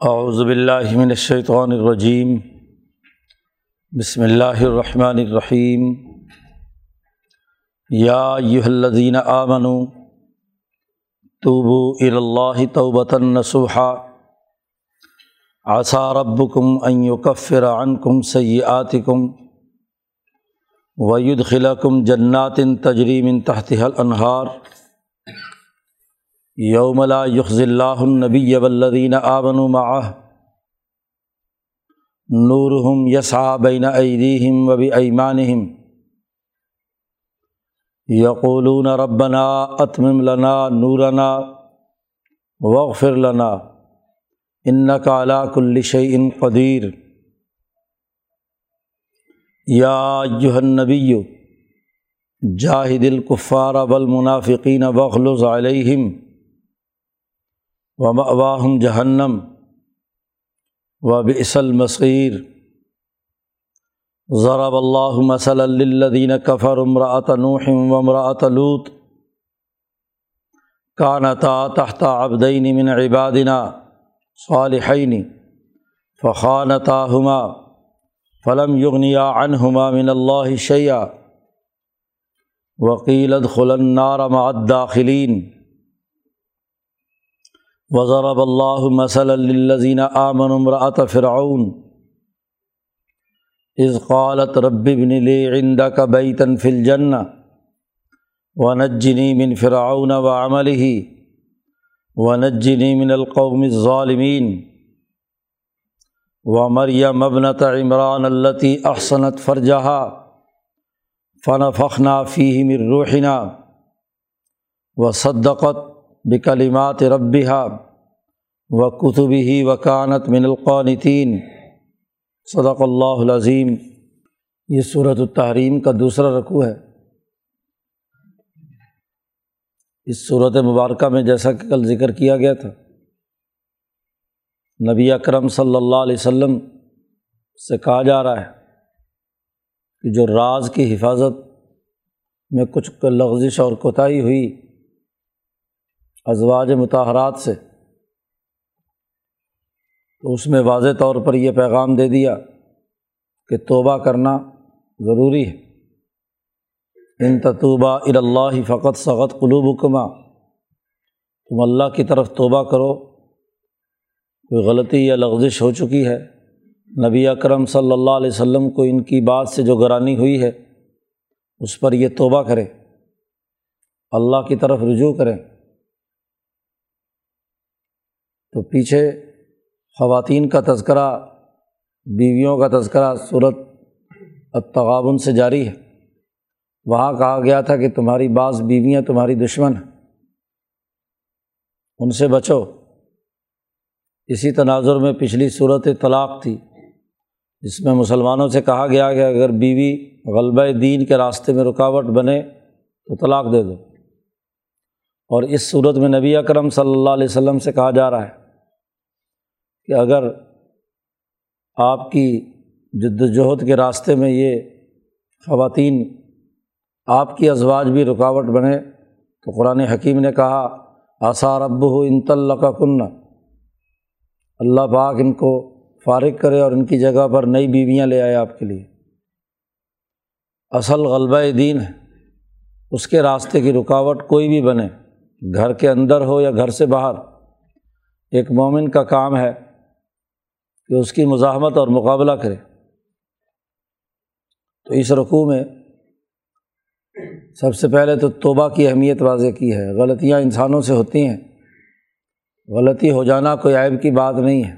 اعوذ باللہ من الشیطان الرجیم۔ بسم اللہ الرحمن الرحیم۔ یا ایہا الذین آمنوا توبوا الی اللہ توبۃ نصوحا۔ عسى ربکم ان یکفر عنکم سیئاتکم ویدخلکم جنات تجری من تحتها الانہار۔ یوم لا یخز اللہ النبی والذین آمنوا معه نورهم یسعى بین ایدیہم و بایمانہم یقولون ربنا اتمم لنا نورنا واغفر لنا انک علی کل شیء قدیر یا ایہا النبی جاہد الکفار والمنافقین واغلظ علیہم و مواہم جہنم و بئس المصیر ضرب اللہ مثلا کفر امرأۃ نوح و امرأۃ کانتا تحت عبدین من عبادنا صالحین فخانتاہما فلم یغنیا عنہما من اللہ شیئا وقیل ادخلا النار مع الداخلین وضرب اللہ مثلا للذین آمنوا امرأة فرعون. اذ قالت رب ابن لی عندک بیتا فی الجنہ ونجنی من فرعون وعملہ ونجنی من القوم الظالمین. ومریم ابنۃ عمران التی احسنت فرجہا فنفخنا فیہ من روحنا وصدقت بکلمات ربحا و کتبی ہی وکانت من القانتین۔ صدق اللہ العظیم۔ یہ صورت التحریم کا دوسرا رقوع ہے۔ اس صورت مبارکہ میں جیسا کہ کل ذکر کیا گیا تھا۔ نبی اکرم صلی اللہ علیہ وسلم سے کہا جا رہا ہے کہ جو راز کی حفاظت میں کچھ لغزش اور کوتاہی ہوئی ازواج متحرات سے۔ تو اس میں واضح طور پر یہ پیغام دے دیا کہ توبہ کرنا ضروری ہے۔ ان تطوبہ الا فقط سغت قلوب کما تم اللہ کی طرف توبہ کرو۔ کوئی غلطی یا لغزش ہو چکی ہے۔ نبی اکرم صلی اللہ علیہ وسلم کو ان کی بات سے جو گرانی ہوئی ہے، اس پر یہ توبہ کرے اللہ کی طرف رجوع کریں۔ تو پیچھے خواتین کا تذکرہ، بیویوں کا تذکرہ صورت التغابن سے جاری ہے۔ وہاں کہا گیا تھا کہ تمہاری بعض بیویاں تمہاری دشمن ہیں۔ ان سے بچو۔ اسی تناظر میں پچھلی صورت طلاق تھی، جس میں مسلمانوں سے کہا گیا کہ اگر بیوی غلبہ دین کے راستے میں رکاوٹ بنے تو طلاق دے دو۔ اور اس صورت میں نبی اکرم صلی اللہ علیہ وسلم سے کہا جا رہا ہے کہ اگر آپ کی جد وجہد کے راستے میں یہ خواتین آپ کی ازواج بھی رکاوٹ بنے، تو قرآن حکیم نے کہا آثار اب ہو انطل کا کن اللہ پاک ان کو فارغ کرے اور ان کی جگہ پر نئی بیویاں لے آئے آپ کے لیے۔ اصل غلبہ دین ہے۔ اس کے راستے کی رکاوٹ کوئی بھی بنے، گھر کے اندر ہو یا گھر سے باہر۔ ایک مومن کا کام ہے کہ اس کی مزاحمت اور مقابلہ کرے۔ تو اس رقوع میں سب سے پہلے تو توبہ کی اہمیت واضح کی ہے۔ غلطیاں انسانوں سے ہوتی ہیں۔ غلطی ہو جانا کوئی عیب کی بات نہیں ہے۔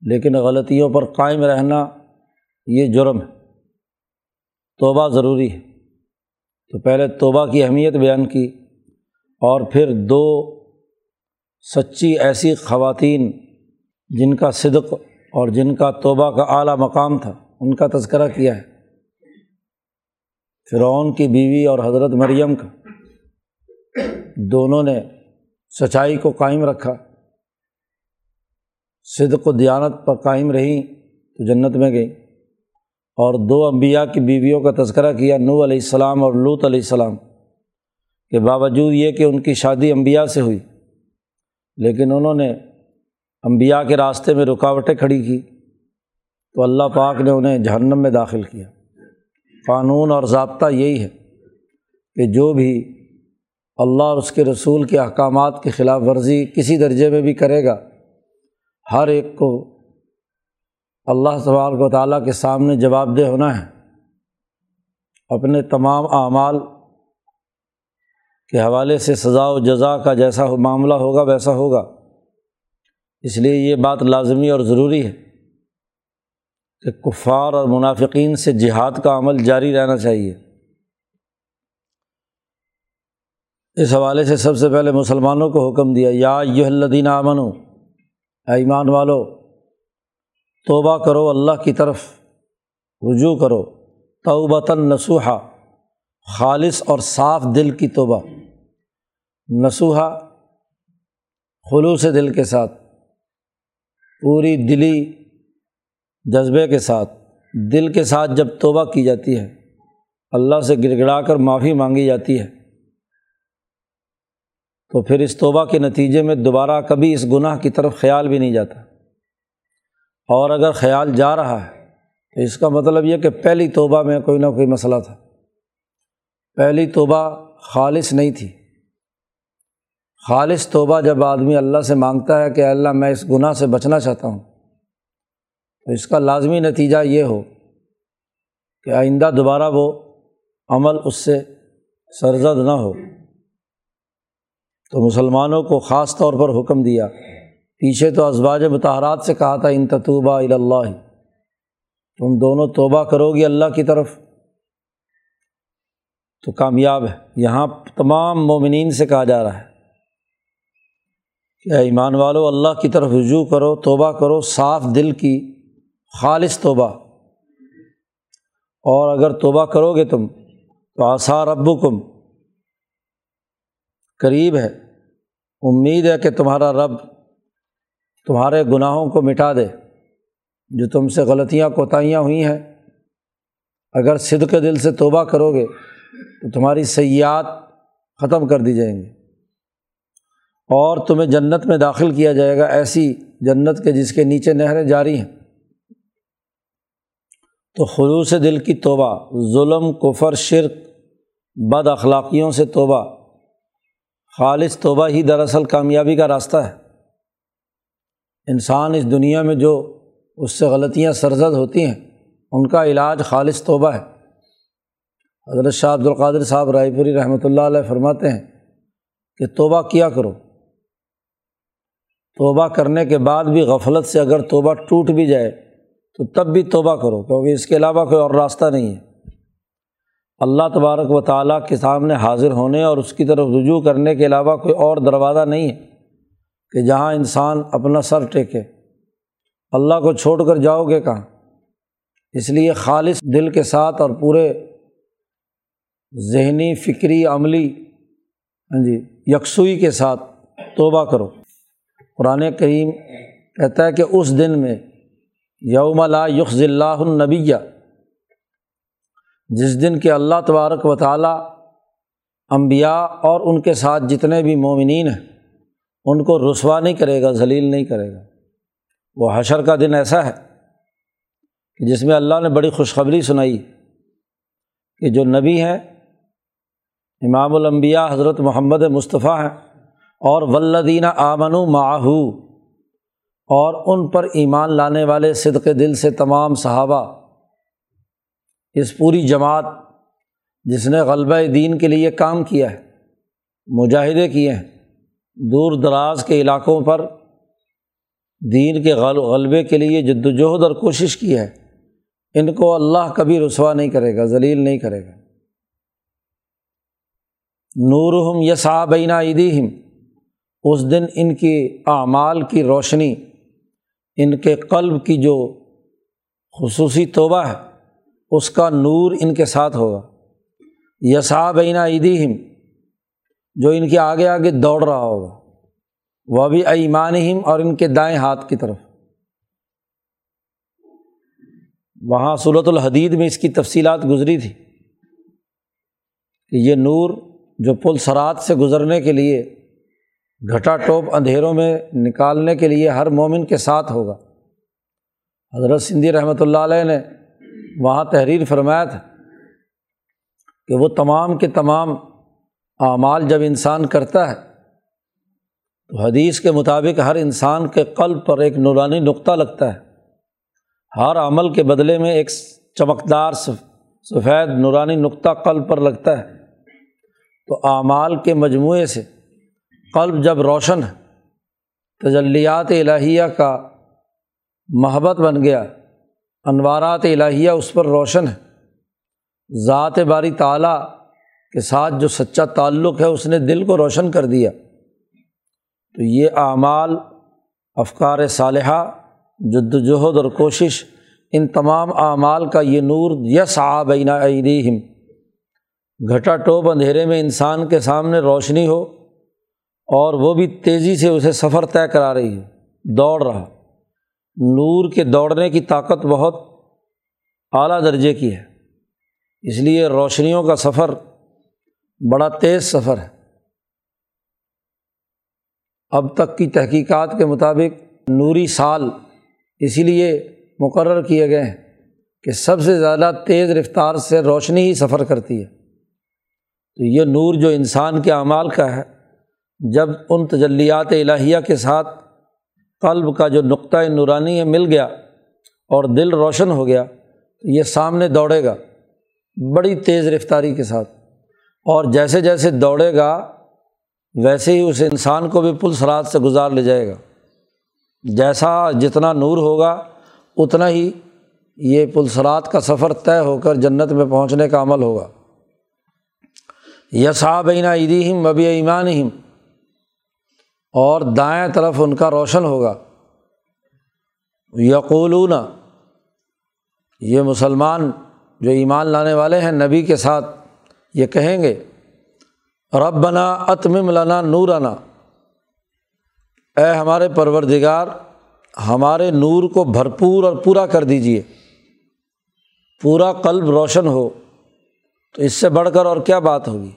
لیکن غلطیوں پر قائم رہنا یہ جرم ہے۔ توبہ ضروری ہے۔ تو پہلے توبہ کی اہمیت بیان کی اور پھر دو سچی ایسی خواتین جن کا صدق اور جن کا توبہ کا اعلیٰ مقام تھا، ان کا تذکرہ کیا ہے۔ فرعون کی بیوی اور حضرت مریم کا۔ دونوں نے سچائی کو قائم رکھا۔ صدق و دیانت پر قائم رہیں تو جنت میں گئیں اور دو انبیاء کی بیویوں کا تذکرہ کیا نو علیہ السلام اور لوت علیہ السلام کے باوجود یہ کہ ان کی شادی انبیاء سے ہوئی، لیکن انہوں نے انبیاء کے راستے میں رکاوٹیں کھڑی کی تو اللہ پاک نے انہیں جہنم میں داخل کیا۔ قانون اور ضابطہ یہی ہے کہ جو بھی اللہ اور اس کے رسول کے احکامات کی خلاف ورزی کسی درجے میں بھی کرے گا، ہر ایک کو اللہ تبارک و تعالیٰ کے سامنے جواب دہ ہونا ہے۔ اپنے تمام اعمال کے حوالے سے سزا و جزا کا جیسا معاملہ ہوگا ویسا ہوگا۔ اس لیے یہ بات لازمی اور ضروری ہے کہ کفار اور منافقین سے جہاد کا عمل جاری رہنا چاہیے۔ اس حوالے سے سب سے پہلے مسلمانوں کو حکم دیا، یا یہ الدین امن ایمان والو، توبہ کرو، اللہ کی طرف رجوع کرو، توبتاً نسوحا خالص اور صاف دل کی توبہ نسوحا خلوص دل کے ساتھ۔ پوری دلی جذبے کے ساتھ، دل کے ساتھ جب توبہ کی جاتی ہے، اللہ سے گڑ گڑا کر معافی مانگی جاتی ہے، تو پھر اس توبہ کے نتیجے میں دوبارہ کبھی اس گناہ کی طرف خیال بھی نہیں جاتا۔ اور اگر خیال جا رہا ہے، تو اس کا مطلب یہ کہ پہلی توبہ میں کوئی نہ کوئی مسئلہ تھا۔ پہلی توبہ خالص نہیں تھی۔ خالص توبہ جب آدمی اللہ سے مانگتا ہے کہ اللہ میں اس گناہ سے بچنا چاہتا ہوں، تو اس کا لازمی نتیجہ یہ ہو کہ آئندہ دوبارہ وہ عمل اس سے سرزد نہ ہو۔ تو مسلمانوں کو خاص طور پر حکم دیا، پیچھے تو ازواج متحرات سے کہا تھا، ان تطوبہ اللہ۔ تم دونوں توبہ کرو گی اللہ کی طرف۔ تو کامیاب ہے۔ یہاں تمام مومنین سے کہا جا رہا ہے۔ کہ ایمان والو، اللہ کی طرف رجوع کرو، توبہ کرو، صاف دل کی خالص توبہ۔ اور اگر توبہ کرو گے تم، تو آثار ابو کم قریب ہے۔ امید ہے کہ تمہارا رب تمہارے گناہوں کو مٹا دے، جو تم سے غلطیاں، کوتاہیاں ہوئی ہیں۔ اگر صد کے دل سے توبہ کرو گے، تو تمہاری سیاحت ختم کر دی جائیں گی۔ اور تمہیں جنت میں داخل کیا جائے گا، ایسی جنت کے جس کے نیچے نہریں جاری ہیں۔ تو خلوص دل کی توبہ، ظلم، کفر، شرک، بد اخلاقیوں سے توبہ۔ خالص توبہ ہی دراصل کامیابی کا راستہ ہے۔ انسان اس دنیا میں جو اس سے غلطیاں سرزد ہوتی ہیں، ان کا علاج خالص توبہ ہے۔ حضرت شاہ عبد القادر صاحب رائے پوری رحمۃ اللہ علیہ فرماتے ہیں کہ توبہ کیا کرو۔ توبہ کرنے کے بعد بھی غفلت سے اگر توبہ ٹوٹ بھی جائے، تو تب بھی توبہ کرو، کیونکہ اس کے علاوہ کوئی اور راستہ نہیں ہے۔ اللہ تبارک و تعالیٰ کے سامنے حاضر ہونے اور اس کی طرف رجوع کرنے کے علاوہ کوئی اور دروازہ نہیں ہے کہ جہاں انسان اپنا سر ٹیکے۔ اللہ کو چھوڑ کر جاؤ گے کہاں؟ اس لیے خالص دل کے ساتھ اور پورے ذہنی، فکری، عملی ہاں جی یکسوئی کے ساتھ توبہ کرو۔ قرآن کریم کہتا ہے کہ اس دن میں یوم لا یخذ اللہ النبیہ جس دن کہ اللہ تبارک و تعالیٰ امبیا اور ان کے ساتھ جتنے بھی مومنین ہیں، ان کو رسوا نہیں کرے گا، ذلیل نہیں کرے گا۔ وہ حشر کا دن ایسا ہے کہ جس میں اللہ نے بڑی خوشخبری سنائی کہ جو نبی ہیں، امام الانبیاء حضرت محمد مصطفیٰ ہیں اور ولدینہ آمن معاہو اور ان پر ایمان لانے والے صدق دل سے تمام صحابہ، اس پوری جماعت جس نے غلبہ دین کے لیے کام کیا ہے، مجاہدے کیے ہیں، دور دراز کے علاقوں پر دین کے غلبے کے لیے جد وجہد اور کوشش کی ہے، ان کو اللہ کبھی رسوا نہیں کرے گا، ذلیل نہیں کرے گا۔ نور ہم یسا بینا عیدی ہم اس دن ان کی اعمال کی روشنی، ان کے قلب کی جو خصوصی توبہ ہے، اس کا نور ان کے ساتھ ہوگا۔ یسا بینا عیدی ہم جو ان کے آگے آگے دوڑ رہا ہوگا۔ وہ بھی ایمان ہم اور ان کے دائیں ہاتھ کی طرف۔ وہاں صورت الحدید میں اس کی تفصیلات گزری تھی کہ یہ نور جو پل سرات سے گزرنے کے لیے گھٹا ٹوپ اندھیروں میں نکالنے کے لیے ہر مومن کے ساتھ ہوگا۔ حضرت سندھی رحمۃ اللہ علیہ نے وہاں تحریر فرمایا تھا کہ وہ تمام کے تمام اعمال جب انسان کرتا ہے، تو حدیث کے مطابق ہر انسان کے قلب پر ایک نورانی نقطہ لگتا ہے۔ ہر عمل کے بدلے میں ایک چمکدار سفید نورانی نقطہ قلب پر لگتا ہے۔ تو اعمال کے مجموعے سے قلب جب روشن ہے، تجلیات الہیہ کا محبت بن گیا، انوارات الہیہ اس پر روشن ہے۔ ذات باری تعلیٰ کے ساتھ جو سچا تعلق ہے، اس نے دل کو روشن کر دیا۔ تو یہ اعمال، افکار صالحہ، جد وجہد اور کوشش، ان تمام اعمال کا یہ نور یس آبینہ عیدیم گھٹا ٹوپ اندھیرے میں انسان کے سامنے روشنی ہو اور وہ بھی تیزی سے اسے سفر طے کرا رہی ہے، دوڑ رہا۔ نور کے دوڑنے کی طاقت بہت اعلیٰ درجے کی ہے۔ اس لیے روشنیوں کا سفر بڑا تیز سفر ہے۔ اب تک کی تحقیقات کے مطابق نوری سال اسی لیے مقرر کیے گئے ہیں کہ سب سے زیادہ تیز رفتار سے روشنی ہی سفر کرتی ہے۔ تو یہ نور جو انسان کے اعمال کا ہے جب ان تجلیات الہیہ کے ساتھ قلب کا جو نقطۂ نورانی ہے مل گیا اور دل روشن ہو گیا، تو یہ سامنے دوڑے گا بڑی تیز رفتاری کے ساتھ۔ اور جیسے جیسے دوڑے گا، ویسے ہی اس انسان کو بھی پل سرات سے گزار لے جائے گا۔ جیسا جتنا نور ہوگا، اتنا ہی یہ پلسرات کا سفر طے ہو کر جنت میں پہنچنے کا عمل ہوگا۔ یسا بینا عیدیم مبی ایمان اور دائیں طرف ان کا روشن ہوگا۔ یقولون، یہ مسلمان جو ایمان لانے والے ہیں نبی کے ساتھ، یہ کہیں گے رب بنا اتمم لنا نورانا اے ہمارے پروردگار، ہمارے نور کو بھرپور اور پورا کر دیجیے پورا قلب روشن ہو، تو اس سے بڑھ کر اور کیا بات ہوگی؟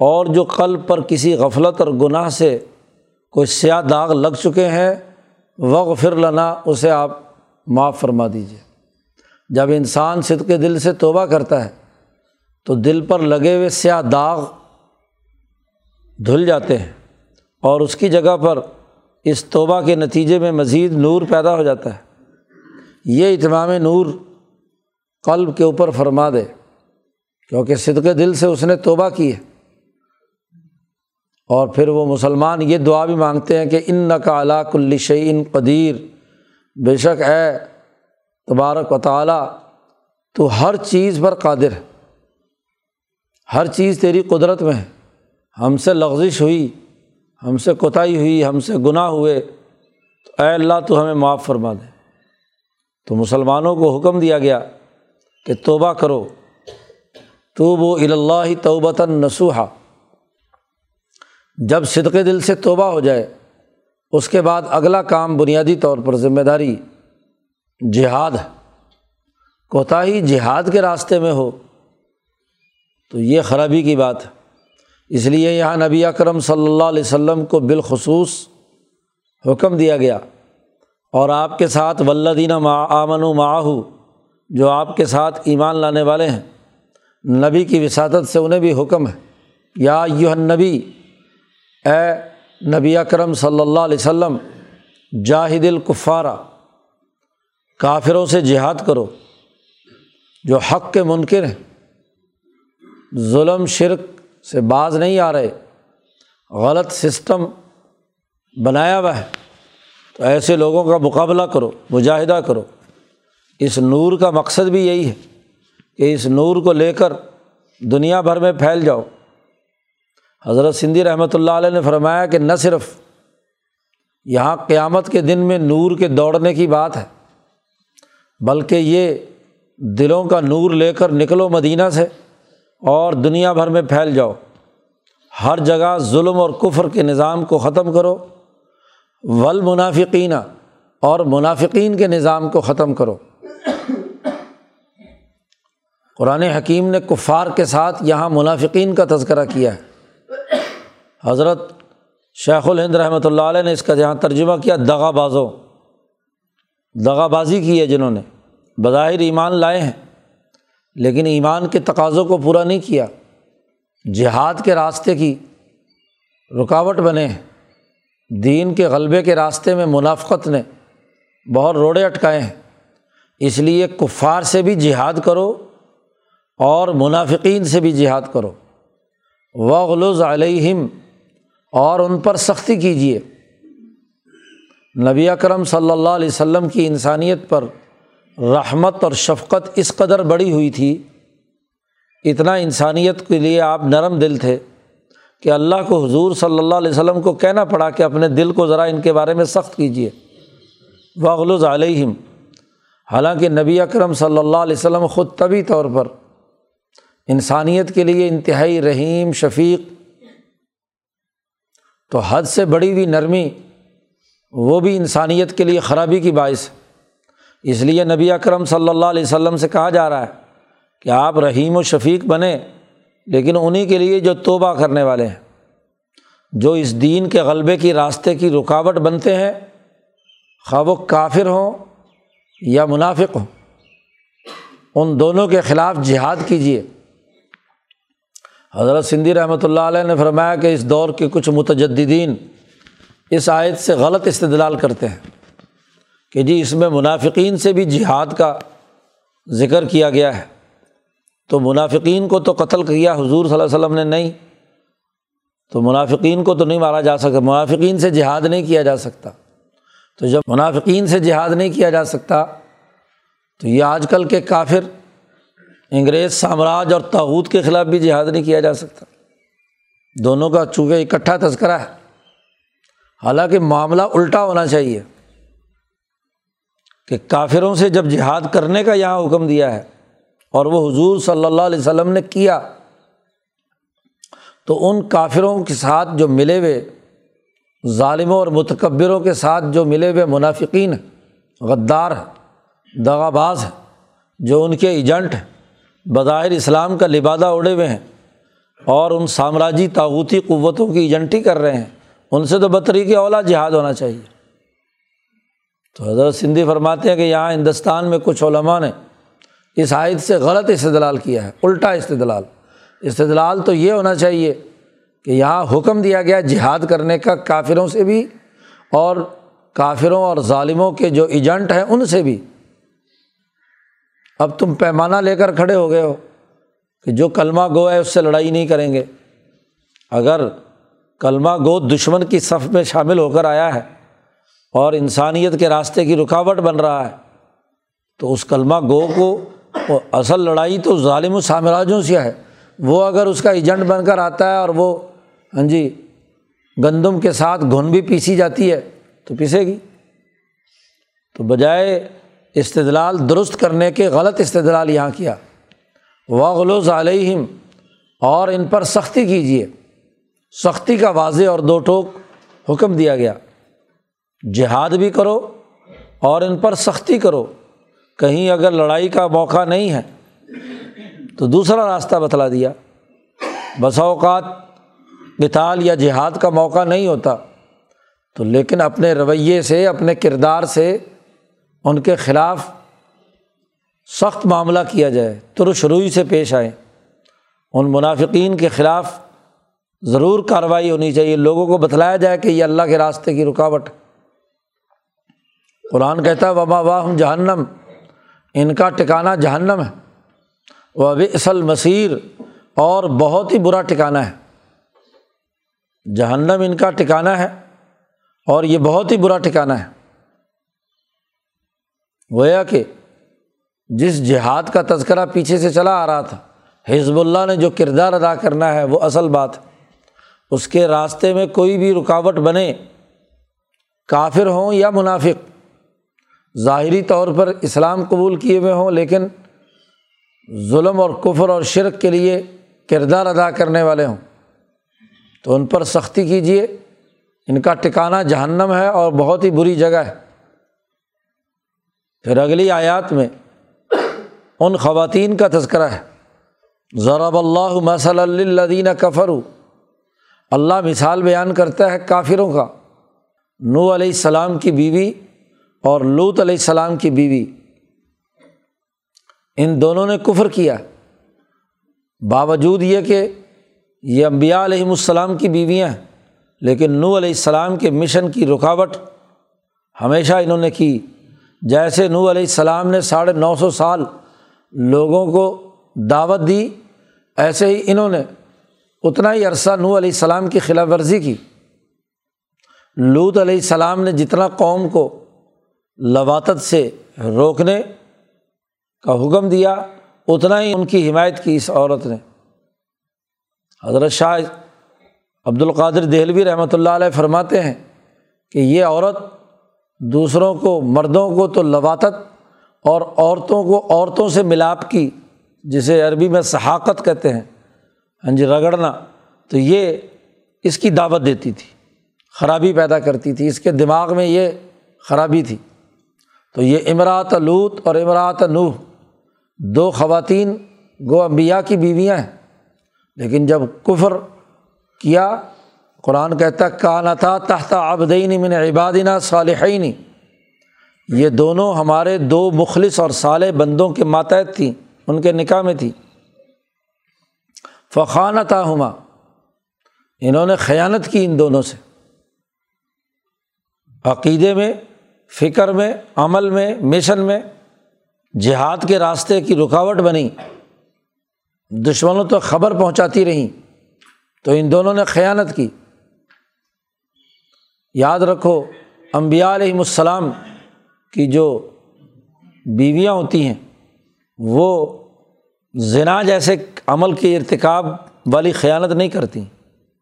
اور جو قلب پر کسی غفلت اور گناہ سے کوئی سیاہ داغ لگ چکے ہیں وغ پھر لنا، اسے آپ معاف فرما دیجیے جب انسان صد کے دل سے توبہ کرتا ہے، تو دل پر لگے ہوئے سیاہ داغ دھل جاتے ہیں اور اس کی جگہ پر اس توبہ کے نتیجے میں مزید نور پیدا ہو جاتا ہے۔ یہ اتمام نور قلب کے اوپر فرما دے، کیونکہ صدق دل سے اس نے توبہ کی ہے۔ اور پھر وہ مسلمان یہ دعا بھی مانگتے ہیں کہ ان نقا علاق الشعین قدیر، بے شک ہے تبارک و تعالیٰ، تو ہر چیز پر قادر ہے۔ ہر چیز تیری قدرت میں ہے۔ ہم سے لغزش ہوئی، ہم سے کوتاہی ہوئی، ہم سے گناہ ہوئے۔ تو اے اللہ، تو ہمیں معاف فرما دے۔ تو مسلمانوں کو حکم دیا گیا کہ توبہ کرو۔ تو وہ الا توبتاً نسوحا جب صدق دل سے توبہ ہو جائے، اس کے بعد اگلا کام بنیادی طور پر ذمہ داری، جہاد ہے۔ کوتاہی جہاد کے راستے میں ہو تو یہ خرابی کی بات ہے۔ اس لیے یہاں نبی اکرم صلی اللہ علیہ وسلم کو بالخصوص حکم دیا گیا۔ اور آپ کے ساتھ ولدینہ ما آمن و معاہو، جو آپ کے ساتھ ایمان لانے والے ہیں، نبی کی وساطت سے انہیں بھی حکم ہے۔ یا یو نبی اے نبی اکرم صلی اللہ علیہ وسلم، جاہد القفارہ کافروں سے جہاد کرو، جو حق کے منکر ہیں۔ ظلم، شرک سے باز نہیں آ رہے، غلط سسٹم بنایا ہوا ہے۔ تو ایسے لوگوں کا مقابلہ کرو، مجاہدہ کرو۔ اس نور کا مقصد بھی یہی ہے کہ اس نور کو لے کر دنیا بھر میں پھیل جاؤ۔ حضرت سندھی رحمۃ اللہ علیہ نے فرمایا کہ نہ صرف یہاں قیامت کے دن میں نور کے دوڑنے کی بات ہے، بلکہ یہ دلوں کا نور لے کر نکلو مدینہ سے اور دنیا بھر میں پھیل جاؤ۔ ہر جگہ ظلم اور کفر کے نظام کو ختم کرو۔ ول منافقینہ اور منافقین کے نظام کو ختم کرو۔ قرآن حکیم نے کفار کے ساتھ یہاں منافقین کا تذکرہ کیا ہے۔ حضرت شیخ الہند رحمۃ اللہ علیہ نے اس کا جہاں ترجمہ کیا، دغا بازوں۔ دغا بازی کی ہے جنہوں نے۔ بظاہر ایمان لائے ہیں، لیکن ایمان کے تقاضوں کو پورا نہیں کیا۔ جہاد کے راستے کی رکاوٹ بنے ہیں۔ دین کے غلبے کے راستے میں منافقت نے بہت روڑے اٹکائے ہیں۔ اس لیے کفار سے بھی جہاد کرو اور منافقین سے بھی جہاد کرو۔ وغلوز علیہم اور ان پر سختی کیجیے نبی اکرم صلی اللہ علیہ وسلم کی انسانیت پر رحمت اور شفقت اس قدر بڑی ہوئی تھی۔ اتنا انسانیت کے لیے آپ نرم دل تھے کہ اللہ کو حضور صلی اللہ علیہ وسلم کو کہنا پڑا کہ اپنے دل کو ذرا ان کے بارے میں سخت کیجیے وغلوز علیہم۔ حالانکہ نبی اکرم صلی اللہ علیہ وسلم خود طبی طور پر انسانیت کے لیے انتہائی رحیم، شفیق تو حد سے بڑی ہوئی نرمی وہ بھی انسانیت کے لیے خرابی کی باعث اس لیے نبی اکرم صلی اللہ علیہ وسلم سے کہا جا رہا ہے کہ آپ رحیم و شفیق بنے، لیکن انہیں کے لیے جو توبہ کرنے والے ہیں، جو اس دین کے غلبے کی راستے کی رکاوٹ بنتے ہیں، خواہ و کافر ہوں یا منافق ہوں، ان دونوں کے خلاف جہاد کیجیے حضرت سندھی رحمۃ اللہ علیہ نے فرمایا کہ اس دور کے کچھ متجدین اس آیت سے غلط استدلال کرتے ہیں کہ جی اس میں منافقین سے بھی جہاد کا ذکر کیا گیا ہے۔ تو منافقین کو تو قتل کیا حضور صلی اللہ علیہ وسلم نے نہیں، تو منافقین کو تو نہیں مارا جا سکتا، منافقین سے جہاد نہیں کیا جا سکتا۔ تو جب منافقین سے جہاد نہیں کیا جا سکتا، تو یہ آج کل کے کافر انگریز سامراج اور تاوت کے خلاف بھی جہاد نہیں کیا جا سکتا۔ دونوں کا چونکہ اکٹھا تذکرہ ہے۔ حالانکہ معاملہ الٹا ہونا چاہیے کہ کافروں سے جب جہاد کرنے کا یہاں حکم دیا ہے اور وہ حضور صلی اللہ علیہ وسلم نے کیا، تو ان کافروں کے ساتھ جو ملے ہوئے ظالموں اور متکبروں کے ساتھ جو ملے ہوئے منافقین، غدار دغا باز جو ان کے ایجنٹ ہیں بظاہر اسلام کا لبادہ اڑے ہوئے ہیں اور ان سامراجی تاغوتی قوتوں کی ایجنٹی کر رہے ہیں۔ ان سے تو بطری کی اولا جہاد ہونا چاہیے۔ تو حضرت سندھی فرماتے ہیں کہ یہاں ہندوستان میں کچھ علماء نے اس عائد سے غلط استدلال کیا ہے، الٹا استدلال۔ استدلال تو یہ ہونا چاہیے کہ یہاں حکم دیا گیا جہاد کرنے کا کافروں سے بھی اور کافروں اور ظالموں کے جو ایجنٹ ہیں ان سے بھی۔ اب تم پیمانہ لے کر کھڑے ہو گئے ہو کہ جو کلمہ گو ہے اس سے لڑائی نہیں کریں گے۔ اگر کلمہ گو دشمن کی صف میں شامل ہو کر آیا ہے اور انسانیت کے راستے کی رکاوٹ بن رہا ہے، تو اس کلمہ گو کو اصل لڑائی تو ظالم و سامراجوں سے ہے۔ وہ اگر اس کا ایجنٹ بن کر آتا ہے اور وہ ہاں جی گندم کے ساتھ گھن بھی پیسی جاتی ہے تو پیسے گی۔ تو بجائے استدلال درست کرنے کے غلط استدلال یہاں کیا۔ وغلوز علیہم، اور ان پر سختی کیجیے سختی کا واضح اور دو ٹوک حکم دیا گیا۔ جہاد بھی کرو اور ان پر سختی کرو۔ کہیں اگر لڑائی کا موقع نہیں ہے تو دوسرا راستہ بتلا دیا۔ بسا اوقات بتال یا جہاد کا موقع نہیں ہوتا تو لیکن اپنے رویے سے، اپنے کردار سے ان کے خلاف سخت معاملہ کیا جائے ترش روئی سے پیش آئے ان منافقین کے خلاف ضرور کارروائی ہونی چاہیے۔ لوگوں کو بتلایا جائے کہ یہ اللہ کے راستے کی رکاوٹ۔ قرآن کہتا ہے وبا واہ جہنم ان کا ٹکانا جہنم ہے۔ وہ ابھی اصل مسیر اور بہت ہی برا ٹکانا ہے۔ جہنم ان کا ٹکانا ہے اور یہ بہت ہی برا ٹکانا ہے۔ گویا کہ جس جہاد کا تذکرہ پیچھے سے چلا آ رہا تھا، حزب اللہ نے جو کردار ادا کرنا ہے وہ اصل بات اس کے راستے میں کوئی بھی رکاوٹ بنے، کافر ہوں یا منافق، ظاہری طور پر اسلام قبول کیے ہوئے ہوں، لیکن ظلم اور کفر اور شرک کے لیے کردار ادا کرنے والے ہوں۔ تو ان پر سختی کیجیے ان کا ٹکانا جہنم ہے اور بہت ہی بری جگہ ہے۔ پھر اگلی آیات میں ان خواتین کا تذکرہ ہے۔ ضرب اللہ مسل الدین کفرو اللہ مثال بیان کرتا ہے کافروں کا۔ نو علیہ السلام کی بیوی اور لوت علیہ السلام کی بیوی۔ ان دونوں نے کفر کیا۔ باوجود یہ کہ یہ امبیا علیہم السلام کی بیویاں ہیں، لیکن نو علیہ السلام کے مشن کی رکاوٹ ہمیشہ انہوں نے کی۔ جیسے نو علیہ السلام نے ساڑھے نو سو سال لوگوں کو دعوت دی، ایسے ہی انہوں نے اتنا ہی عرصہ نو علیہ السلام کی خلاف ورزی کی۔ لوت علیہ السلام نے جتنا قوم کو لواتت سے روکنے کا حکم دیا، اتنا ہی ان کی حمایت کی اس عورت نے۔ حضرت شاہ عبد القادر دہلوی رحمۃ اللہ علیہ فرماتے ہیں کہ یہ عورت دوسروں کو، مردوں کو تو لواتت اور عورتوں کو عورتوں سے ملاپ کی، جسے عربی میں صحاقت کہتے ہیں۔ ہاں جی رگڑنا۔ تو یہ اس کی دعوت دیتی تھی۔ خرابی پیدا کرتی تھی۔ اس کے دماغ میں یہ خرابی تھی۔ تو یہ امراۃ لوت اور امراۃ نوح، دو خواتین، گو امبیا کی بیویاں ہیں۔ لیکن جب کفر کیا قرآن کہتا کانا تھا تحت آبدین من عبادینہ صالحین. یہ دونوں ہمارے دو مخلص اور صالح بندوں کے ماتحت تھیں، ان کے نکاح میں تھی فقانہ ہما انہوں نے خیانت کی ان دونوں سے۔ عقیدے میں، فکر میں، عمل میں، مشن میں جہاد کے راستے کی رکاوٹ بنی۔ دشمنوں تو خبر پہنچاتی رہیں۔ تو ان دونوں نے خیانت کی۔ یاد رکھو امبیا علیہم السلام کی جو بیویاں ہوتی ہیں، وہ زنا جیسے عمل کے ارتکاب والی خیانت نہیں کرتی،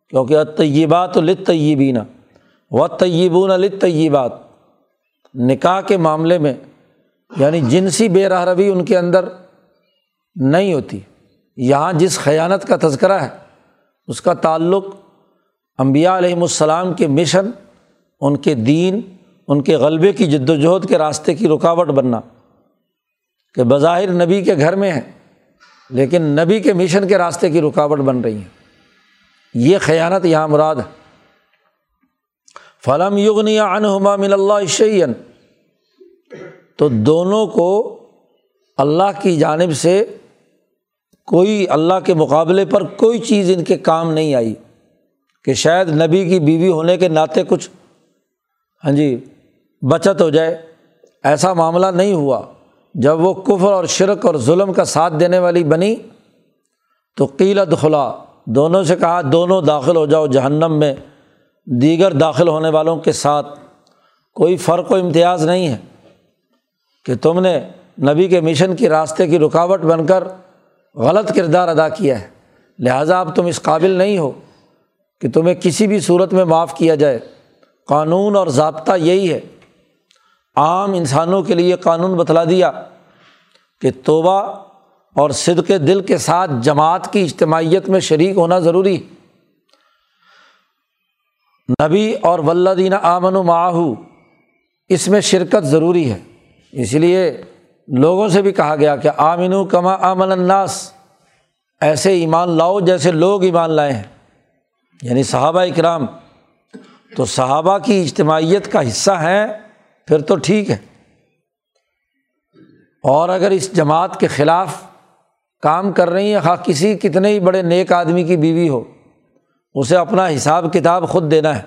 کیونکہ طیبات و لط طیبینہ و طیبون لط طیبات نکاح کے معاملے میں یعنی جنسی بے راہ روی ان کے اندر نہیں ہوتی۔ یہاں جس خیانت کا تذکرہ ہے، اس کا تعلق امبیا علیہم السلام کے مشن ان کے دین، ان کے غلبے کی جد وجہد کے راستے کی رکاوٹ بننا کہ بظاہر نبی کے گھر میں ہے لیکن نبی کے مشن کے راستے کی رکاوٹ بن رہی ہیں۔ یہ خیانت یہاں مراد ہے۔ فلم یغنی عنہما من اللہ شعین تو دونوں کو اللہ کی جانب سے کوئی اللہ کے مقابلے پر کوئی چیز ان کے کام نہیں آئی کہ شاید نبی کی بیوی ہونے کے ناطے کچھ ہاں جی بچت ہو جائے، ایسا معاملہ نہیں ہوا۔ جب وہ کفر اور شرک اور ظلم کا ساتھ دینے والی بنی، تو قیلت خلا دونوں سے کہا، دونوں داخل ہو جاؤ جہنم میں۔ دیگر داخل ہونے والوں کے ساتھ کوئی فرق و امتیاز نہیں ہے۔ کہ تم نے نبی کے مشن کی راستے کی رکاوٹ بن کر غلط کردار ادا کیا ہے۔ لہٰذا اب تم اس قابل نہیں ہو کہ تمہیں کسی بھی صورت میں معاف کیا جائے۔ قانون اور ضابطہ یہی ہے۔ عام انسانوں کے لیے قانون بتلا دیا کہ توبہ اور صدق دل کے ساتھ جماعت کی اجتماعیت میں شریک ہونا ضروری نبی اور ولدین آمن و معاہو اس میں شرکت ضروری ہے۔ اس لیے لوگوں سے بھی کہا گیا کہ آمن و کما آمن الناس، ایسے ایمان لاؤ جیسے لوگ ایمان لائے ہیں۔ یعنی صحابہ اکرام تو صحابہ کی اجتماعیت کا حصہ ہیں، پھر تو ٹھیک ہے۔ اور اگر اس جماعت کے خلاف کام کر رہی ہیں، خواہ کسی کتنے ہی بڑے نیک آدمی کی بیوی ہو، اسے اپنا حساب کتاب خود دینا ہے۔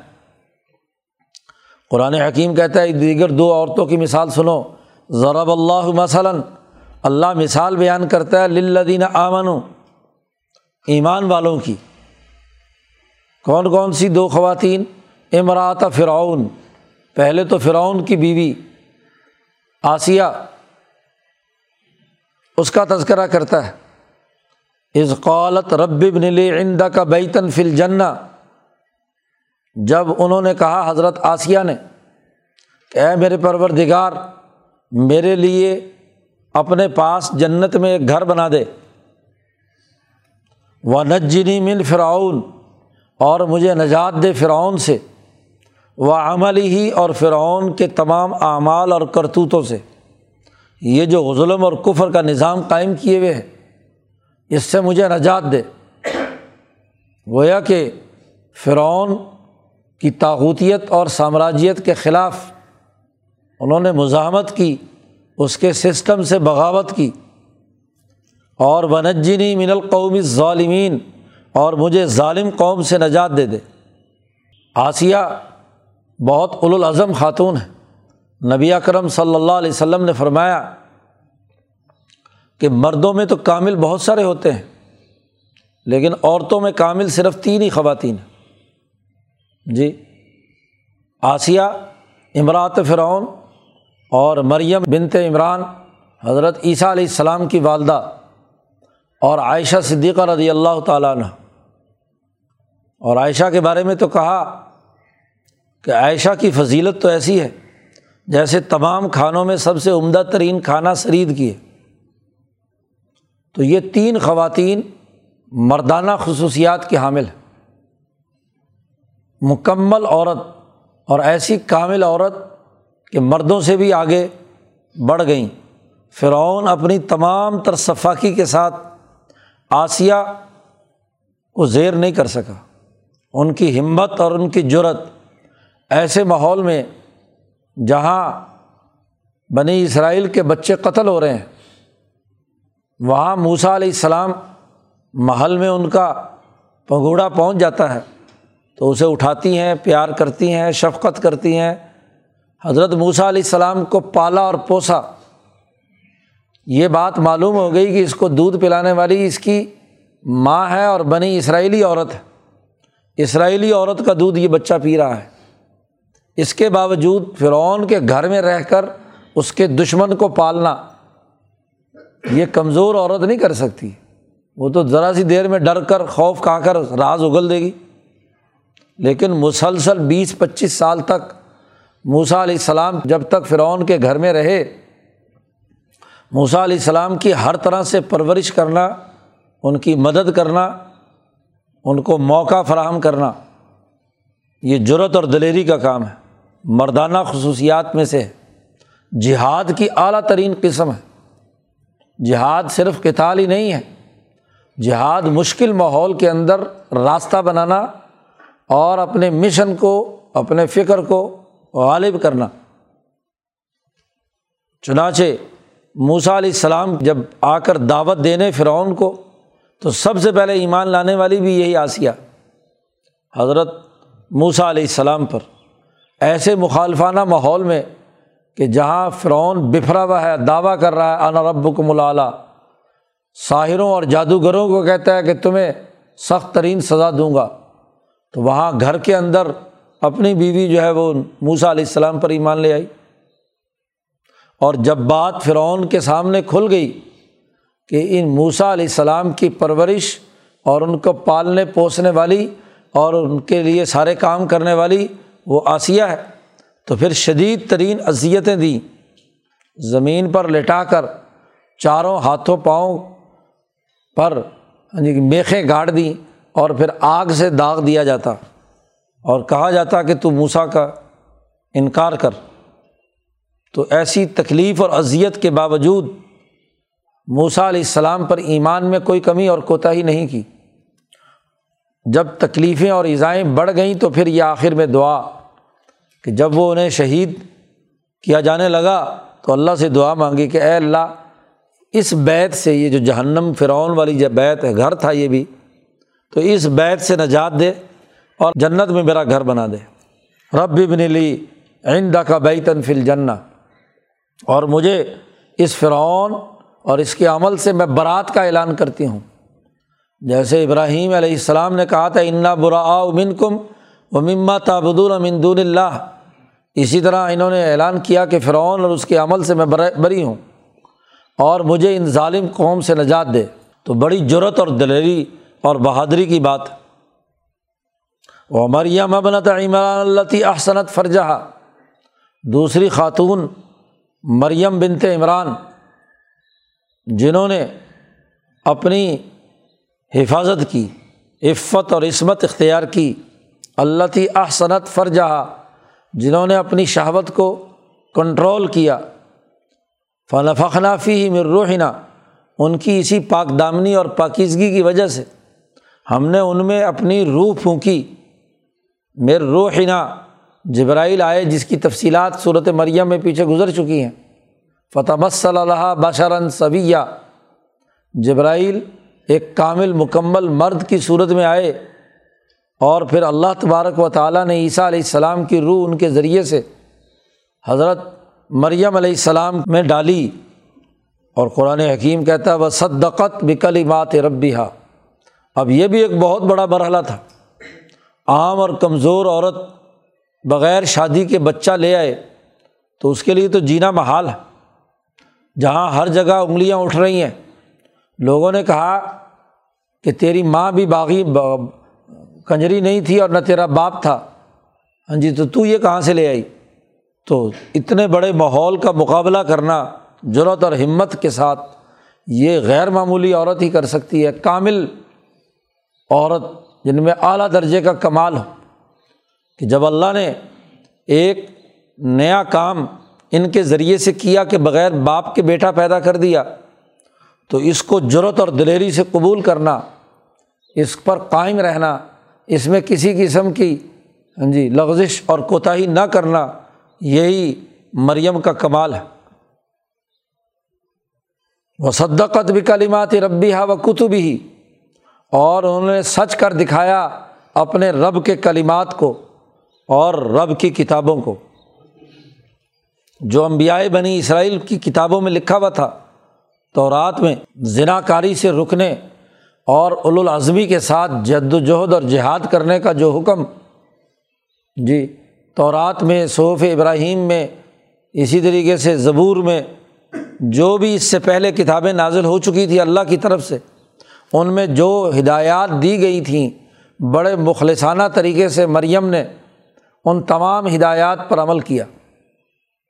قرآن حکیم کہتا ہے، دیگر دو عورتوں کی مثال سنو۔ ضرب اللہ مثلاً، اللہ مثال بیان کرتا ہے للدین آمن ایمان والوں کی۔ کون کون سی دو خواتین؟ امرات فرعون، پہلے تو فرعون کی بیوی آسیہ، اس کا تذکرہ کرتا ہے۔ از قالت رب لی عند کا بیتن فل جنا جب انہوں نے کہا حضرت آسیہ نے کہ اے میرے پرور دگار میرے لیے اپنے پاس جنت میں ایک گھر بنا دے۔ و نجنی من فرعون، اور مجھے نجات دے فرعون سے۔ وہ عمل ہی اور فرعون کے تمام اعمال اور کرتوتوں سے۔ یہ جو غزلم اور کفر کا نظام قائم کیے ہوئے ہیں، اس سے مجھے نجات دے۔ گویا کہ فرعون کی تاغوتیت اور سامراجیت کے خلاف انہوں نے مزاحمت کی، اس کے سسٹم سے بغاوت کی۔ اور ونجنی من القومی ظالمین اور مجھے ظالم قوم سے نجات دے دے۔ آسیہ بہت الازم خاتون ہے نبی اکرم صلی اللہ علیہ وسلم نے فرمایا کہ مردوں میں تو کامل بہت سارے ہوتے ہیں، لیکن عورتوں میں کامل صرف تین ہی خواتین ہیں۔ جی آسیہ امراط فرعون اور مریم بنت عمران، حضرت عیسیٰ علیہ السلام کی والدہ اور عائشہ صدیقہ رضی اللہ تعالیٰ عنہ۔ اور عائشہ کے بارے میں تو کہا کہ عائشہ کی فضیلت تو ایسی ہے جیسے تمام کھانوں میں سب سے عمدہ ترین کھانا سرید کی ہے۔ تو یہ تین خواتین مردانہ خصوصیات کے حامل ہیں۔ مکمل عورت اور ایسی کامل عورت کہ مردوں سے بھی آگے بڑھ گئیں۔ فرعون اپنی تمام تر صفاقی کے ساتھ آسیہ کو زیر نہیں کر سکا۔ ان کی ہمت اور ان کی جرت ایسے ماحول میں جہاں بنی اسرائیل کے بچے قتل ہو رہے ہیں، وہاں موسا علیہ السلام محل میں ان کا پگوڑا پہنچ جاتا ہے، تو اسے اٹھاتی ہیں، پیار کرتی ہیں، شفقت کرتی ہیں۔ حضرت موسا علیہ السلام کو پالا اور پوسا، یہ بات معلوم ہو گئی کہ اس کو دودھ پلانے والی اس کی ماں ہے اور بنی اسرائیلی عورت ہے۔ اسرائیلی عورت کا دودھ یہ بچہ پی رہا ہے۔ اس کے باوجود فرعون کے گھر میں رہ کر اس کے دشمن کو پالنا یہ کمزور عورت نہیں کر سکتی۔ وہ تو ذرا سی دیر میں ڈر کر خوف کھا کر راز اگل دے گی۔ لیکن مسلسل بیس پچیس سال تک موسا علیہ السلام جب تک فرعون کے گھر میں رہے موسا علیہ السلام کی ہر طرح سے پرورش کرنا، ان کی مدد کرنا، ان کو موقع فراہم کرنا، یہ جرت اور دلیری کا کام ہے۔ مردانہ خصوصیات میں سے جہاد کی اعلیٰ ترین قسم ہے۔ جہاد صرف کتال ہی نہیں ہے۔ جہاد مشکل ماحول کے اندر راستہ بنانا اور اپنے مشن کو، اپنے فکر کو غالب کرنا۔ چنانچہ موسا علیہ السلام جب آ کر دعوت دینے فرعون کو، تو سب سے پہلے ایمان لانے والی بھی یہی آسیہ، حضرت موسا علیہ السلام پر۔ ایسے مخالفانہ ماحول میں کہ جہاں فرعون بفرا ہوا ہے، دعویٰ کر رہا ہے، انا رب کو ملالا ساحروں اور جادوگروں کو کہتا ہے کہ تمہیں سخت ترین سزا دوں گا۔ تو وہاں گھر کے اندر اپنی بیوی جو ہے وہ موسا علیہ السلام پر ایمان لے آئی۔ اور جب بات فرعون کے سامنے کھل گئی کہ ان موسا علیہ السلام کی پرورش اور ان کو پالنے پوسنے والی اور ان کے لیے سارے کام کرنے والی وہ آسیہ ہے، تو پھر شدید ترین اذیتیں دیں۔ زمین پر لٹا کر چاروں ہاتھوں پاؤں پر یعنی میخیں گاڑ دیں اور پھر آگ سے داغ دیا جاتا۔ اور کہا جاتا کہ تو موسا کا انکار کر۔ تو ایسی تکلیف اور اذیت کے باوجود موسا علیہ السلام پر ایمان میں کوئی کمی اور کوتاہی نہیں کی۔ جب تکلیفیں اور ایزائیں بڑھ گئیں تو پھر یہ آخر میں دعا کہ جب وہ انہیں شہید کیا جانے لگا تو اللہ سے دعا مانگی کہ اے اللہ، اس بیت سے یہ جو جہنم فرعون والی جو بیت ہے، گھر تھا یہ بھی، تو اس بیت سے نجات دے اور جنت میں میرا گھر بنا دے۔ رب بن لی آئندہ کا بیتن فل جنّ اور مجھے اس فرعون اور اس کے عمل سے میں برات کا اعلان کرتی ہوں۔ جیسے ابراہیم علیہ السلام نے کہا تھا، انا برا امن کم و مما تابدون امندون اللہ اسی طرح انہوں نے اعلان کیا کہ فرعون اور اس کے عمل سے میں بری ہوں اور مجھے ان ظالم قوم سے نجات دے۔ تو بڑی جرت اور دلیری اور بہادری کی بات۔ وہ مریم ابنت عمران اللہ احسنت فرجہ دوسری خاتون مریم بنت عمران، جنہوں نے اپنی حفاظت کی، عفت اور عصمت اختیار کی۔ اللہ تی احسنت فرجہ، جنہوں نے اپنی شہوت کو کنٹرول کیا۔ فن فخنافی ہی روحینہ ان کی اسی پاک دامنی اور پاکیزگی کی وجہ سے۔ ہم نے ان میں اپنی روح پھونکی۔ میر روحنا، جبرائیل آئے، جس کی تفصیلات صورت مریم میں پیچھے گزر چکی ہیں۔ فتح صلی اللہ بشرن صویہ جبرائیل ایک کامل مکمل مرد کی صورت میں آئے اور پھر اللہ تبارک و تعالیٰ نے عیسیٰ علیہ السلام کی روح ان کے ذریعے سے حضرت مریم علیہ السلام میں ڈالی اور قرآن حکیم کہتا ہے وہ صدقت بکلی مات ربی اب یہ بھی ایک بہت بڑا مرحلہ تھا۔ عام اور کمزور عورت بغیر شادی کے بچہ لے آئے تو اس کے لیے تو جینا محال ہے۔ جہاں ہر جگہ انگلیاں اٹھ رہی ہیں لوگوں نے کہا کہ تیری ماں بھی باغی کنجری نہیں تھی اور نہ تیرا باپ تھا۔ ہاں جی تو تو یہ کہاں سے لے آئی؟ تو اتنے بڑے ماحول کا مقابلہ کرنا ضرورت اور ہمت کے ساتھ یہ غیر معمولی عورت ہی کر سکتی ہے۔ کامل عورت، جن میں اعلیٰ درجے کا کمال ہو۔ کہ جب اللہ نے ایک نیا کام ان کے ذریعے سے کیا کہ بغیر باپ کے بیٹا پیدا کر دیا تو اس کو جرت اور دلیری سے قبول کرنا، اس پر قائم رہنا، اس میں کسی قسم کی ہاں جی لغزش اور کوتاہی نہ کرنا، یہی مریم کا کمال ہے۔ وہ صدقت بھی کلیمات ربی ہا و کتب ہی اور انہوں نے سچ کر دکھایا اپنے رب کے کلیمات کو اور رب کی کتابوں کو۔ جو امبیائے بنی اسرائیل کی کتابوں میں لکھا ہوا تھا تو رات میں ذنا کاری سے رکنے اور الاظمی کے ساتھ جد وجہد اور جہاد کرنے کا جو حکم جی تو رات میں صوف ابراہیم میں، اسی طریقے سے زبور میں جو بھی اس سے پہلے کتابیں نازل ہو چکی تھی اللہ کی طرف سے، ان میں جو ہدایات دی گئی تھیں، بڑے مخلصانہ طریقے سے مریم نے ان تمام ہدایات پر عمل کیا۔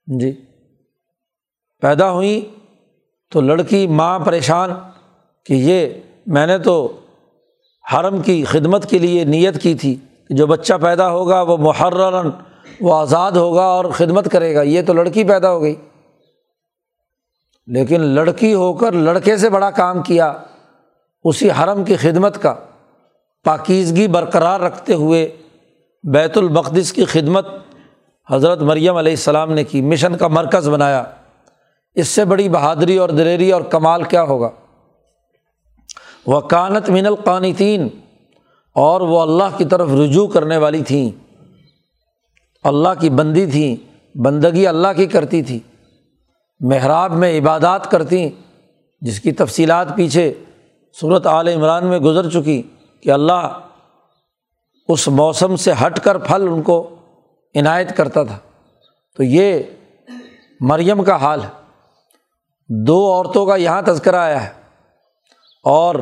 جی پیدا ہوئیں تو لڑکی ماں پریشان کہ یہ میں نے تو حرم کی خدمت کے لیے نیت کی تھی کہ جو بچہ پیدا ہوگا وہ محرن وہ آزاد ہوگا اور خدمت کرے گا، یہ تو لڑکی پیدا ہو گئی۔ لیکن لڑکی ہو کر لڑکے سے بڑا کام کیا، اسی حرم کی خدمت کا پاکیزگی برقرار رکھتے ہوئے بیت المقدس کی خدمت حضرت مریم علیہ السلام نے کی، مشن کا مرکز بنایا۔ اس سے بڑی بہادری اور دلیری اور کمال کیا ہوگا؟ وہ کانت من القانتین، اور وہ اللہ کی طرف رجوع کرنے والی تھیں۔ اللہ کی بندی تھیں، بندگی اللہ کی کرتی تھی۔ محراب میں عبادات کرتی، جس کی تفصیلات پیچھے صورت عال عمران میں گزر چکی کہ اللہ اس موسم سے ہٹ کر پھل ان کو عنایت کرتا تھا۔ تو یہ مریم کا حال ہے۔ دو عورتوں کا یہاں تذکرہ آیا ہے اور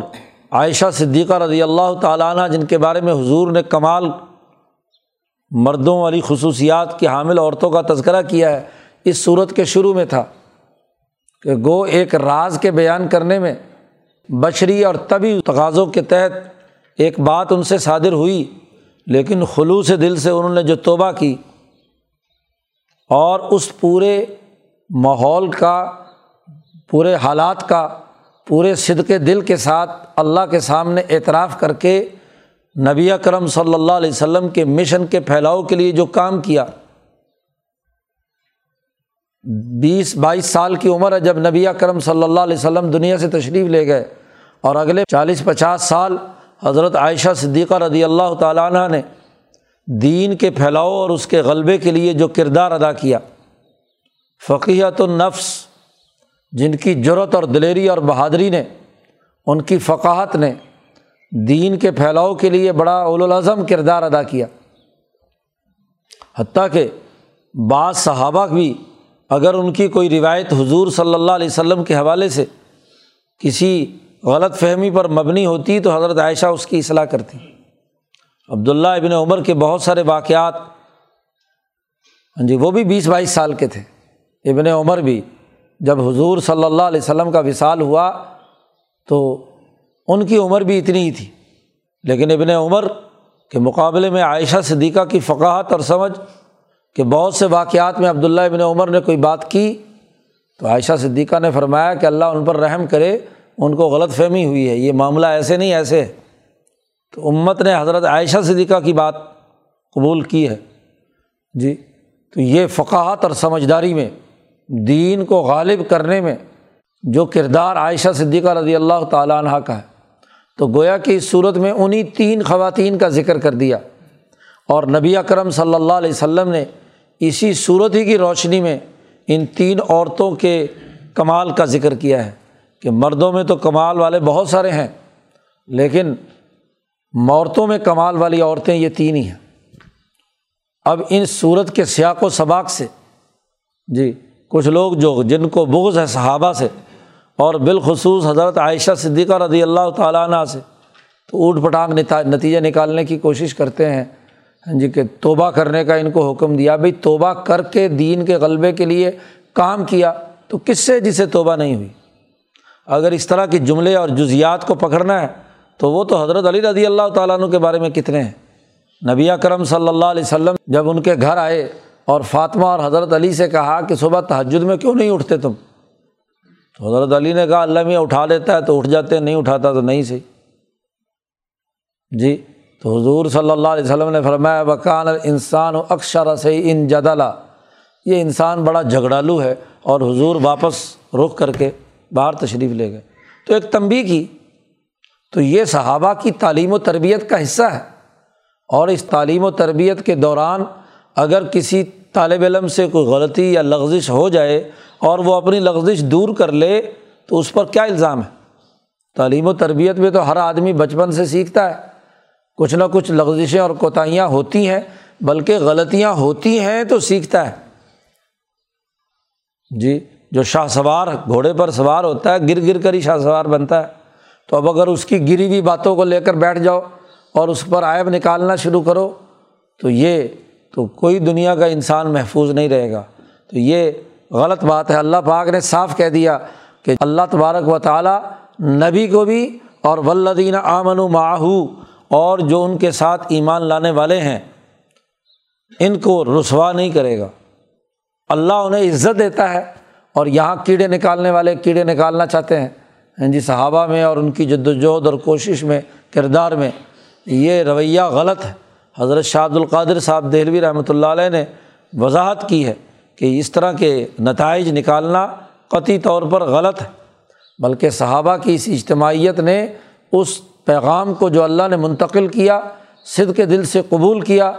عائشہ صدیقہ رضی اللہ تعالیٰ عنہ، جن کے بارے میں حضور نے کمال مردوں والی خصوصیات کی حامل عورتوں کا تذکرہ کیا ہے، اس صورت کے شروع میں تھا کہ گو ایک راز کے بیان کرنے میں بشری اور طبی تقاضوں کے تحت ایک بات ان سے صادر ہوئی، لیکن خلوص دل سے انہوں نے جو توبہ کی اور اس پورے ماحول کا پورے حالات کا، پورے صدق دل کے ساتھ اللہ کے سامنے اعتراف کر کے نبی کرم صلی اللہ علیہ وسلم کے مشن کے پھیلاؤ کے لیے جو کام کیا۔ بیس، بائیس سال کی عمر ہے جب نبی کرم صلی اللہ علیہ وسلم دنیا سے تشریف لے گئے اور اگلے چالیس، پچاس سال حضرت عائشہ صدیقہ رضی اللہ تعالیٰ عنہ نے دین کے پھیلاؤ اور اس کے غلبے کے لیے جو کردار ادا کیا۔ فقیت النفس جن کی جرت اور دلیری اور بہادری نے، ان کی فقاہت نے دین کے پھیلاؤ کے لیے بڑا الاظم کردار ادا کیا۔ حتیٰ کہ بعض صحابہ بھی اگر ان کی کوئی روایت حضور صلی اللہ علیہ وسلم کے حوالے سے کسی غلط فہمی پر مبنی ہوتی تو حضرت عائشہ اس کی اصلاح کرتی۔ عبداللہ ابن عمر کے بہت سارے واقعات ہاں جی وہ بھی بیس بائیس سال کے تھے۔ ابن عمر بھی جب حضور صلی اللہ علیہ وسلم کا وصال ہوا تو ان کی عمر بھی اتنی ہی تھی۔ لیکن ابن عمر کے مقابلے میں عائشہ صدیقہ کی فقاہت اور سمجھ کہ بہت سے واقعات میں عبداللہ ابن عمر نے کوئی بات کی تو عائشہ صدیقہ نے فرمایا کہ اللہ ان پر رحم کرے، ان کو غلط فہمی ہوئی ہے، یہ معاملہ ایسے نہیں ایسے ہے۔ تو امت نے حضرت عائشہ صدیقہ کی بات قبول کی ہے۔ جی تو یہ فقاہت اور سمجھداری میں دین کو غالب کرنے میں جو کردار عائشہ صدیقہ رضی اللہ تعالیٰ عنہ کا ہے، تو گویا کہ اس صورت میں انہیں تین خواتین کا ذکر کر دیا۔ اور نبی اکرم صلی اللہ علیہ وسلم نے اسی صورت ہی کی روشنی میں ان تین عورتوں کے کمال کا ذکر کیا ہے کہ مردوں میں تو کمال والے بہت سارے ہیں، لیکن عورتوں میں کمال والی عورتیں یہ تین ہی ہیں۔ اب ان صورت کے سیاق و سباق سے جی۔ کچھ لوگ جو جن کو بغض ہے صحابہ سے اور بالخصوص حضرت عائشہ صدیقہ رضی اللہ تعالیٰ عنہ سے، تو اوٹ پٹانگ نتیجہ نکالنے کی کوشش کرتے ہیں۔ ہاں جی کہ توبہ کرنے کا ان کو حکم دیا۔ بھائی، توبہ کر کے دین کے غلبے کے لیے کام کیا تو کس سے جسے توبہ نہیں ہوئی؟ اگر اس طرح کے جملے اور جزیات کو پکڑنا ہے تو وہ تو حضرت علی رضی اللہ تعالیٰ عنہ کے بارے میں کتنے ہیں۔ نبی کرم صلی اللہ علیہ وسلم جب ان کے گھر آئے اور فاطمہ اور حضرت علی سے کہا کہ صبح تحجد میں کیوں نہیں اٹھتے تم؟ تو حضرت علی نے کہا، اللہ میں اٹھا لیتا ہے تو اٹھ جاتے، نہیں اٹھاتا تو نہیں صحیح۔ جی تو حضور صلی اللہ علیہ وسلم نے فرمایا بکان انسان و اکشر سے ان جدلا۔ یہ انسان بڑا جھگڑالو ہے اور حضور واپس رخ کر کے باہر تشریف لے گئے۔ تو ایک تنبی کی۔ تو یہ صحابہ کی تعلیم و تربیت کا حصہ ہے۔ اور اس تعلیم و تربیت کے دوران اگر کسی طالب علم سے کوئی غلطی یا لغزش ہو جائے اور وہ اپنی لغزش دور کر لے، تو اس پر کیا الزام ہے؟ تعلیم و تربیت میں تو ہر آدمی بچپن سے سیکھتا ہے۔ کچھ نہ کچھ لغزشیں اور کوتاہیاں ہوتی ہیں، بلکہ غلطیاں ہوتی ہیں تو سیکھتا ہے۔ جی جو شاہ سوار گھوڑے پر سوار ہوتا ہے، گر گر کر ہی شاہ سوار بنتا ہے۔ تو اب اگر اس کی گری ہوئی باتوں کو لے کر بیٹھ جاؤ اور اس پر عائب نکالنا شروع کرو، تو یہ تو کوئی دنیا کا انسان محفوظ نہیں رہے گا۔ تو یہ غلط بات ہے۔ اللہ پاک نے صاف کہہ دیا کہ اللہ تبارک و تعالیٰ نبی کو بھی اور ولدین آمن و ماہو اور جو ان کے ساتھ ایمان لانے والے ہیں، ان کو رسوا نہیں کرے گا۔ اللہ انہیں عزت دیتا ہے اور یہاں کیڑے نکالنے والے کیڑے نکالنا چاہتے ہیں۔ ہاں جی صحابہ میں اور ان کی جد وجہد اور کوشش میں، کردار میں یہ رویہ غلط ہے۔ حضرت شاہد القادر صاحب دہلوی رحمۃ اللہ علیہ نے وضاحت کی ہے کہ اس طرح کے نتائج نکالنا قطعی طور پر غلط ہے، بلکہ صحابہ کی اس اجتماعیت نے اس پیغام کو جو اللہ نے منتقل کیا صد کے دل سے قبول کیا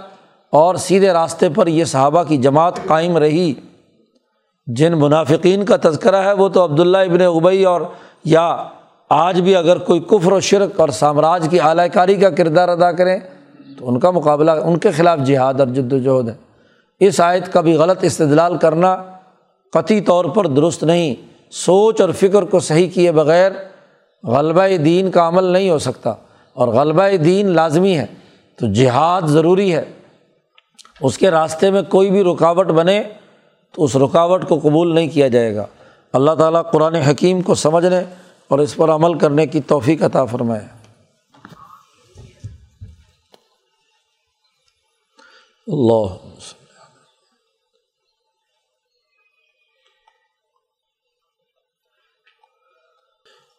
اور سیدھے راستے پر یہ صحابہ کی جماعت قائم رہی۔ جن منافقین کا تذکرہ ہے، وہ تو عبداللہ ابن ابئی اور یا آج بھی اگر کوئی کفر و شرک اور سامراج کی اعلی کاری کا کردار ادا کریں تو ان کا مقابلہ، ان کے خلاف جہاد اور جد وجہد ہے۔ اس آیت کا بھی غلط استدلال کرنا قطعی طور پر درست نہیں۔ سوچ اور فکر کو صحیح کیے بغیر غلبہ دین کا عمل نہیں ہو سکتا۔ اور غلبہ دین لازمی ہے۔ تو جہاد ضروری ہے۔ اس کے راستے میں کوئی بھی رکاوٹ بنے تو اس رکاوٹ کو قبول نہیں کیا جائے گا۔ اللہ تعالیٰ قرآن حکیم کو سمجھنے اور اس پر عمل کرنے کی توفیق عطا فرمائے۔ اللہ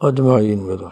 اجمعین میرا